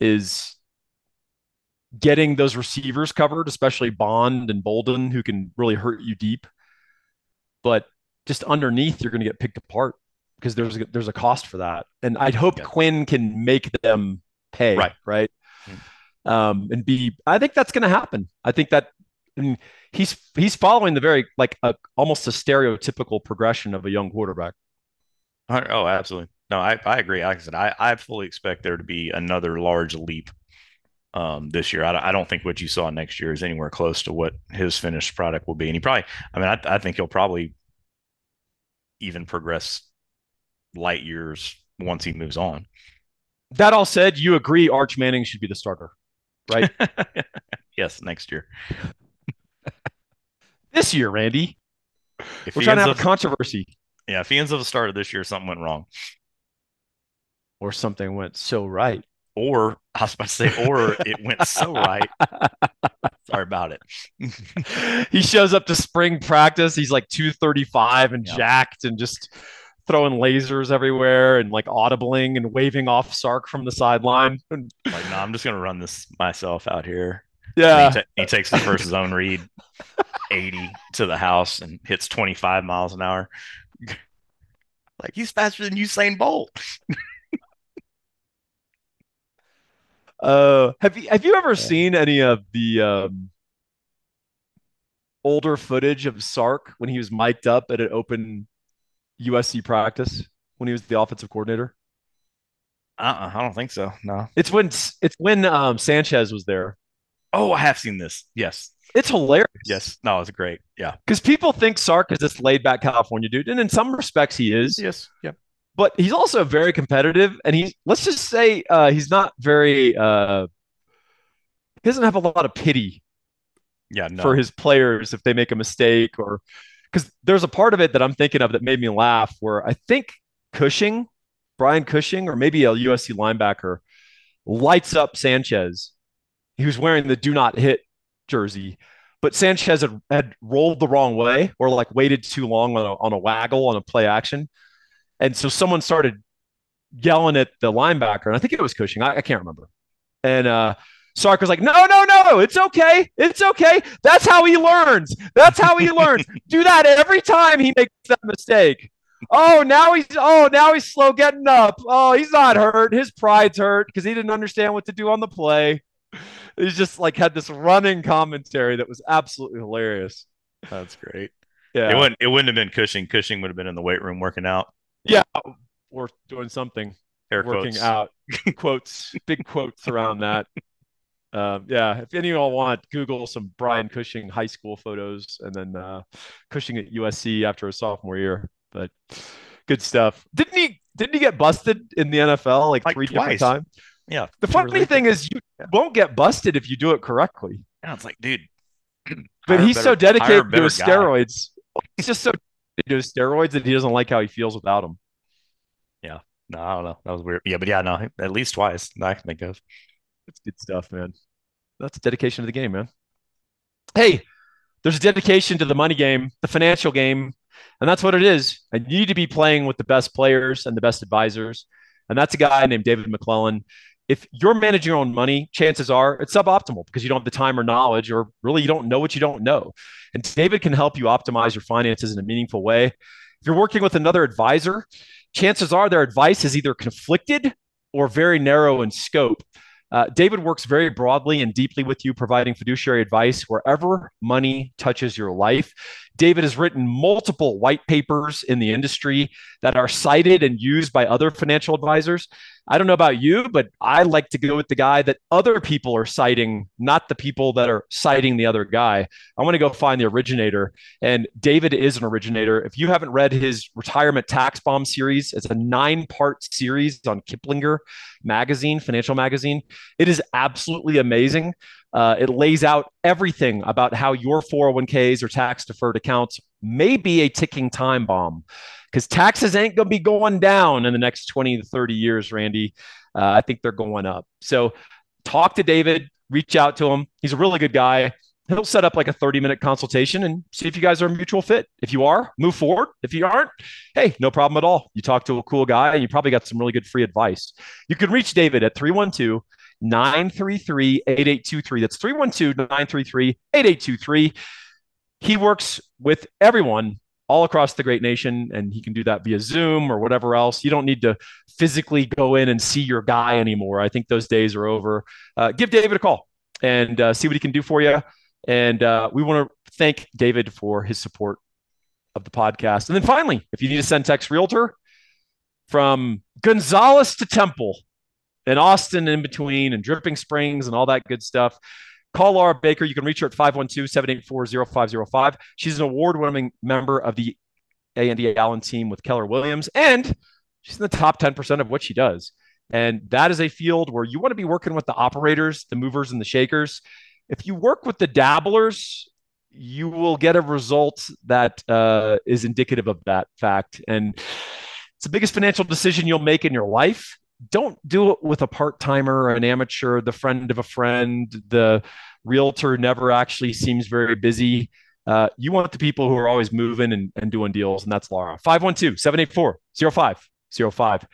is getting those receivers covered, especially Bond and Bolden, who can really hurt you deep. But just underneath, you're going to get picked apart because there's a, there's a cost for that, and I'd hope yeah. Quinn can make them pay, right? Right. Mm-hmm. Um, and be, I think that's going to happen. I think that and he's he's following the very like a, almost a stereotypical progression of a young quarterback. Oh, absolutely. No, I, I agree. Like I said, I, I fully expect there to be another large leap um, this year. I, I, don't think what you saw next year is anywhere close to what his finished product will be. And he probably, I mean, I, I think he'll probably even progress light years once he moves on. That all said, you agree Arch Manning should be the starter, right? yes, next year. this year, Randy. If We're trying to have up, a controversy. Yeah, if he ends up a starter this year, something went wrong. Or something went so right. Or I was about to say, or it went so right. Sorry about it. he shows up to spring practice. He's like 235 and Yeah. jacked and just throwing lasers everywhere and like audibling and waving off Sark from the sideline. Like, no, I'm just gonna run this myself out here. yeah. He, ta- he takes the first zone read 80 to the house and hits 25 miles an hour. Like he's faster than Usain Bolt. Uh, have you have you ever seen any of the um, older footage of Sark when he was mic'd up at an open USC practice when he was the offensive coordinator? Uh-uh, I don't think so. No. It's when it's when um, Sanchez was there. Oh, I have seen this. Yes. It's hilarious. Yes. No, it's great. Yeah. because people think Sark is this laid back California dude, and in some respects he is. Yes. Yeah. But he's also very competitive, and he's let's just say uh, he's not very. Uh, he doesn't have a lot of pity Yeah. No. for his players if they make a mistake or because there's a part of it that I'm thinking of that made me laugh where I think Cushing, Brian Cushing, or maybe a USC linebacker lights up Sanchez. He was wearing the do not hit jersey, but Sanchez had, had rolled the wrong way or like waited too long on a, on a waggle on a play action. And so someone started yelling at the linebacker, and I think it was Cushing. I, I can't remember. And uh, Sark was like, no, no, no, it's okay. It's okay. That's how he learns. That's how he learns. Do that every time he makes that mistake. Oh, now he's oh, now he's slow getting up. Oh, he's not hurt. His pride's hurt because he didn't understand what to do on the play. He's just like had this running commentary that was absolutely hilarious. That's great. Yeah. It wouldn't it wouldn't have been Cushing. Cushing would have been in the weight room working out. Yeah. Or doing something. Air working quotes. out quotes big quotes around that um, yeah if any of y'all want google some brian cushing high school photos and then uh, cushing at usc after his sophomore year but good stuff didn't he didn't he get busted in the nfl like, Like three twice. different times Yeah. the funny relief. thing is you won't get busted if you do it correctly Yeah, it's like, dude. but he's so better- hire a dedicated to his guy. steroids he's just so his steroids that he doesn't like how he feels without them Yeah. No, I don't know. That was weird. Yeah, but yeah, no, at least twice that I can think of. It's good stuff, man. That's dedication to the game, man. Hey, there's a dedication to the money game, the financial game, and that's what it is. And you need to be playing with the best players and the best advisors. And that's a guy named David McClellan. If you're managing your own money, chances are it's suboptimal because you don't have the time or knowledge, or really you don't know what you don't know. And David can help you optimize your finances in a meaningful way. If you're working with another advisor, chances are their advice is either conflicted or very narrow in scope. Uh, David works very broadly and deeply with you, providing fiduciary advice wherever money touches your life. David has written multiple white papers in the industry that are cited and used by other financial advisors. I don't know about you, but I like to go with the guy that other people are citing, not the people that are citing the other guy. I want to go find the originator. And David is an originator. If you haven't read his retirement tax bomb series, it's a nine part series on Kiplinger magazine, financial magazine. It is absolutely amazing. Uh, it lays out everything about how your 401ks or tax deferred accounts may be a ticking time bomb because taxes ain't going to be going down in the next 20 to 30 years, Randy. Uh, I think they're going up. So talk to David, reach out to him. He's a really good guy. He'll set up like a 30 minute consultation and see if you guys are a mutual fit. If you are, move forward. If you aren't, hey, no problem at all. You talk to a cool guy and you probably got some really good free advice. You can reach David at 312 933 8823. That's 312 933 8823. He works with everyone all across the great nation, and he can do that via Zoom or whatever else. You don't need to physically go in and see your guy anymore. I think those days are over. Uh, give David a call and uh, see what he can do for you. And uh, we want to thank David for his support of the podcast. And then finally, if you need a Centex Realtor from Gonzales to Temple and Austin in between and Dripping Springs and all that good stuff, call Laura Baker. You can reach her at 512-784-0505. She's an award-winning member of the Andy Allen team with Keller Williams, and she's in the top 10% of what she does. And that is a field where you want to be working with the operators, the movers and the shakers. If you work with the dabblers, you will get a result that uh, is indicative of that fact. And it's the biggest financial decision you'll make in your life. Don't do it with a part timer, an amateur, the friend of a friend, the realtor never actually seems very busy. Uh, you want the people who are always moving and, and doing deals, and that's Laura. 512 784 0505.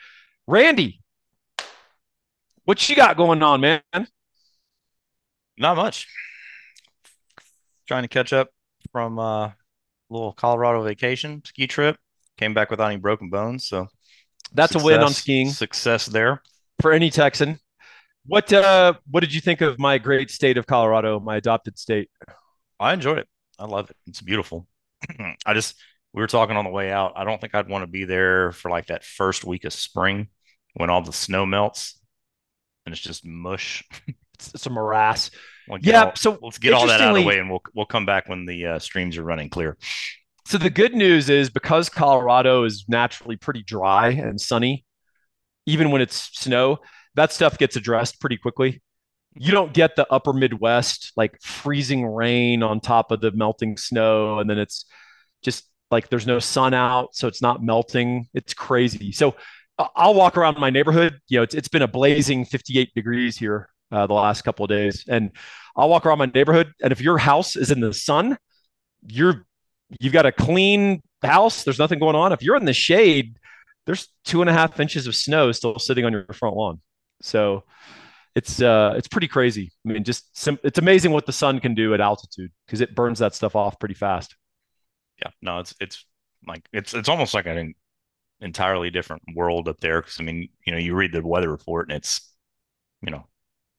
Randy, what you got going on, man? Not much. Trying to catch up from uh, a little Colorado vacation ski trip. Came back without any broken bones, so that's success, a win on skiing. Success there for any Texan. What uh, what did you think of my great state of Colorado, my adopted state? I enjoyed it. I love it. It's beautiful. I just we were talking on the way out. I don't think I'd want to be there for like that first week of spring when all the snow melts and it's just mush. it's, it's a morass. We'll yeah. All, so let's get all that out of the way, and we'll we'll come back when the uh, streams are running clear. So the good news is because Colorado is naturally pretty dry and sunny, even when it's snow, that stuff gets addressed pretty quickly. You don't get the upper Midwest like freezing rain on top of the melting snow, and then it's just like there's no sun out, so it's not melting. It's crazy. So I'll walk around my neighborhood. You know, it's it's been a blazing 58 degrees here uh, the last couple of days, and I'll walk around my neighborhood. And if your house is in the sun, you're you've got a clean house. There's nothing going on. If you're in the shade, there's two and a half inches of snow still sitting on your front lawn. So it's uh it's pretty crazy. I mean, just sim- it's amazing what the sun can do at altitude because it burns that stuff off pretty fast. Yeah, no, it's it's like it's it's almost like an entirely different world up there. Because I mean, you know, you read the weather report and it's you know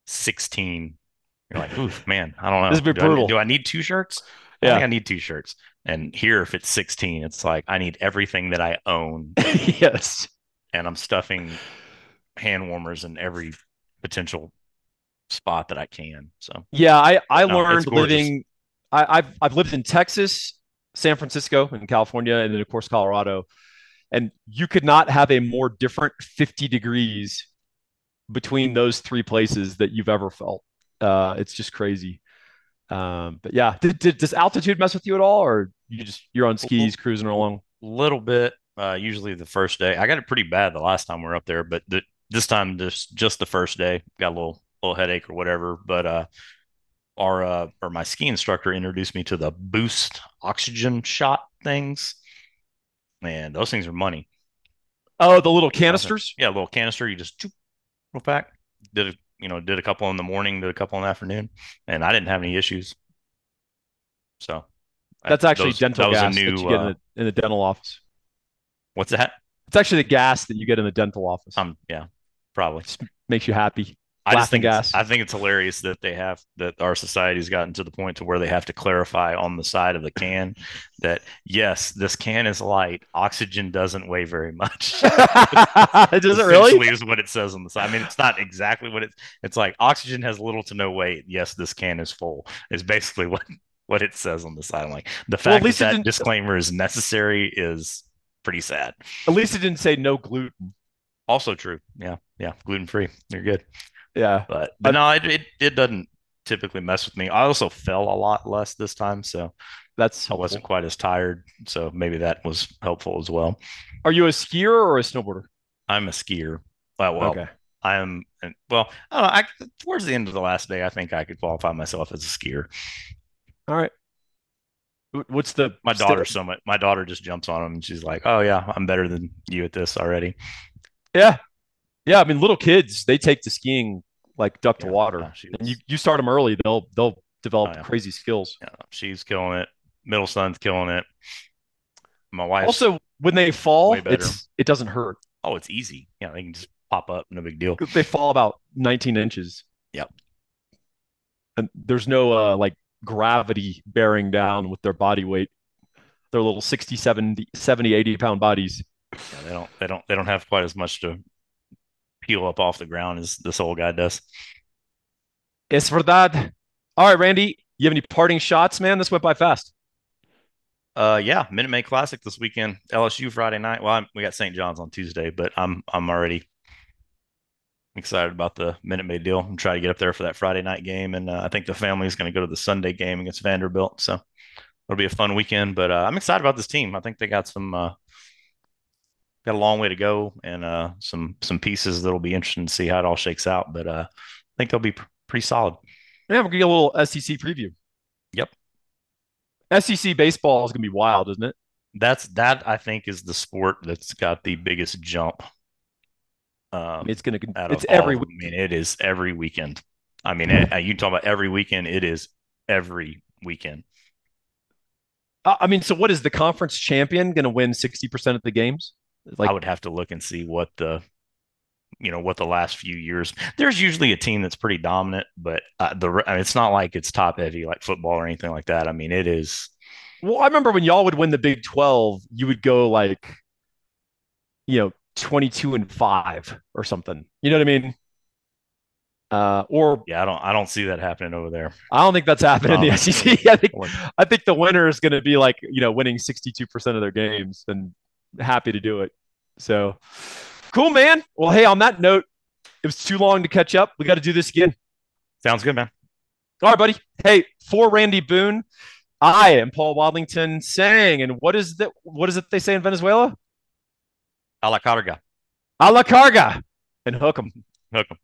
16. You're like, ooh, man, I don't know. This is brutal. I, do I need two shirts? I yeah. I need two shirts. And here, if it's 16, it's like I need everything that I own. yes. And I'm stuffing hand warmers in every potential spot that I can. So yeah, I I no, learned living. I, I've I've lived in Texas, San Francisco, and California, and then of course Colorado. And you could not have a more different 50 degrees between those three places that you've ever felt. Uh, it's just crazy. Um, but yeah, did, did, does altitude mess with you at all, or you just you're on skis cruising along? A little bit. Uh, usually the first day, I got it pretty bad the last time we were up there, but the, this time just just the first day, got a little little headache or whatever. But uh, our uh, or my ski instructor introduced me to the boost oxygen shot things. Man, those things are money. Oh, the little canisters. Yeah, little canister. You just real pack. Did a you know did a couple in the morning, did a couple in the afternoon, and I didn't have any issues. So that's actually those, dental that gas new, that you get uh, in, the, in the dental office. What's that? It's actually the gas that you get in the dental office. Um, yeah, probably just makes you happy. I just think gas. I think it's hilarious that they have that our society's gotten to the point to where they have to clarify on the side of the can that yes, this can is light. Oxygen doesn't weigh very much. it doesn't really is what it says on the side. I mean, it's not exactly what it's. It's like oxygen has little to no weight. Yes, this can is full. Is basically what what it says on the side. I'm like the fact well, that that disclaimer is necessary is pretty sad. At least it didn't say no gluten. Also true. Yeah, yeah, gluten free. You're good. Yeah, but but no, it, it, it doesn't typically mess with me. I also fell a lot less this time, so that's helpful. I wasn't quite as tired. So maybe that was helpful as well. Are you a skier or a snowboarder? I'm a skier. Well, well okay. I am. Well, I, know, I towards the end of the last day, I think I could qualify myself as a skier. All right. What's the my daughter so much? My daughter just jumps on him and she's like, "Oh yeah, I'm better than you at this already." Yeah, yeah. I mean, little kids they take to skiing like duck to water. And you, you start them early, they'll they'll develop oh, yeah. crazy skills. Yeah, she's killing it. Middle son's killing it. My wife also when they fall, it's it doesn't hurt. Oh, it's easy. Yeah, they can just pop up, no big deal. They fall about 19 inches. Yep. And there's no uh, like gravity bearing down with their body weight. Their little 60, 70, 70 80 pound bodies. Yeah, they don't they don't they don't have quite as much to peel up off the ground as this old guy does. Es verdad. All right, Randy, you have any parting shots, man? This went by fast. Uh, yeah, Minute Maid Classic this weekend. LSU Friday night. Well, I'm, we got St. John's on Tuesday, but I'm I'm already excited about the Minute Maid deal. and try to get up there for that Friday night game, and uh, I think the family is going to go to the Sunday game against Vanderbilt. So it'll be a fun weekend. But uh, I'm excited about this team. I think they got some uh, got a long way to go and uh, some some pieces that'll be interesting to see how it all shakes out. But uh, I think they'll be pr- pretty solid. Yeah, we're gonna get a little SEC preview. Yep. SEC baseball is gonna be wild, isn't it? That's that I think is the sport that's got the biggest jump. Um, it's gonna out it's every all, I mean, it is every weekend. I mean, it, you talk about every weekend, it is every weekend. I mean, so what is the conference champion going to win 60% of the games? Like I would have to look and see what the you know what the last few years. There's usually a team that's pretty dominant, but uh, the I mean, it's not like it's top heavy like football or anything like that. I mean, it is. Well, I remember when y'all would win the Big 12, you would go like, you know, 22 and five or something. You know what I mean? Uh, or yeah, I don't, I don't see that happening over there. I don't think that's happening in the SEC. I think, I think the winner is going to be like, you know, winning 62% of their games and happy to do it. So cool, man. Well, hey, on that note, it was too long to catch up. We got to do this again. Sounds good, man. All right, buddy. Hey, for Randy Boone, I am Paul Wadlington saying, and what is that? What is it they say in Venezuela? A la carga. A la carga. And hook them. Hook them.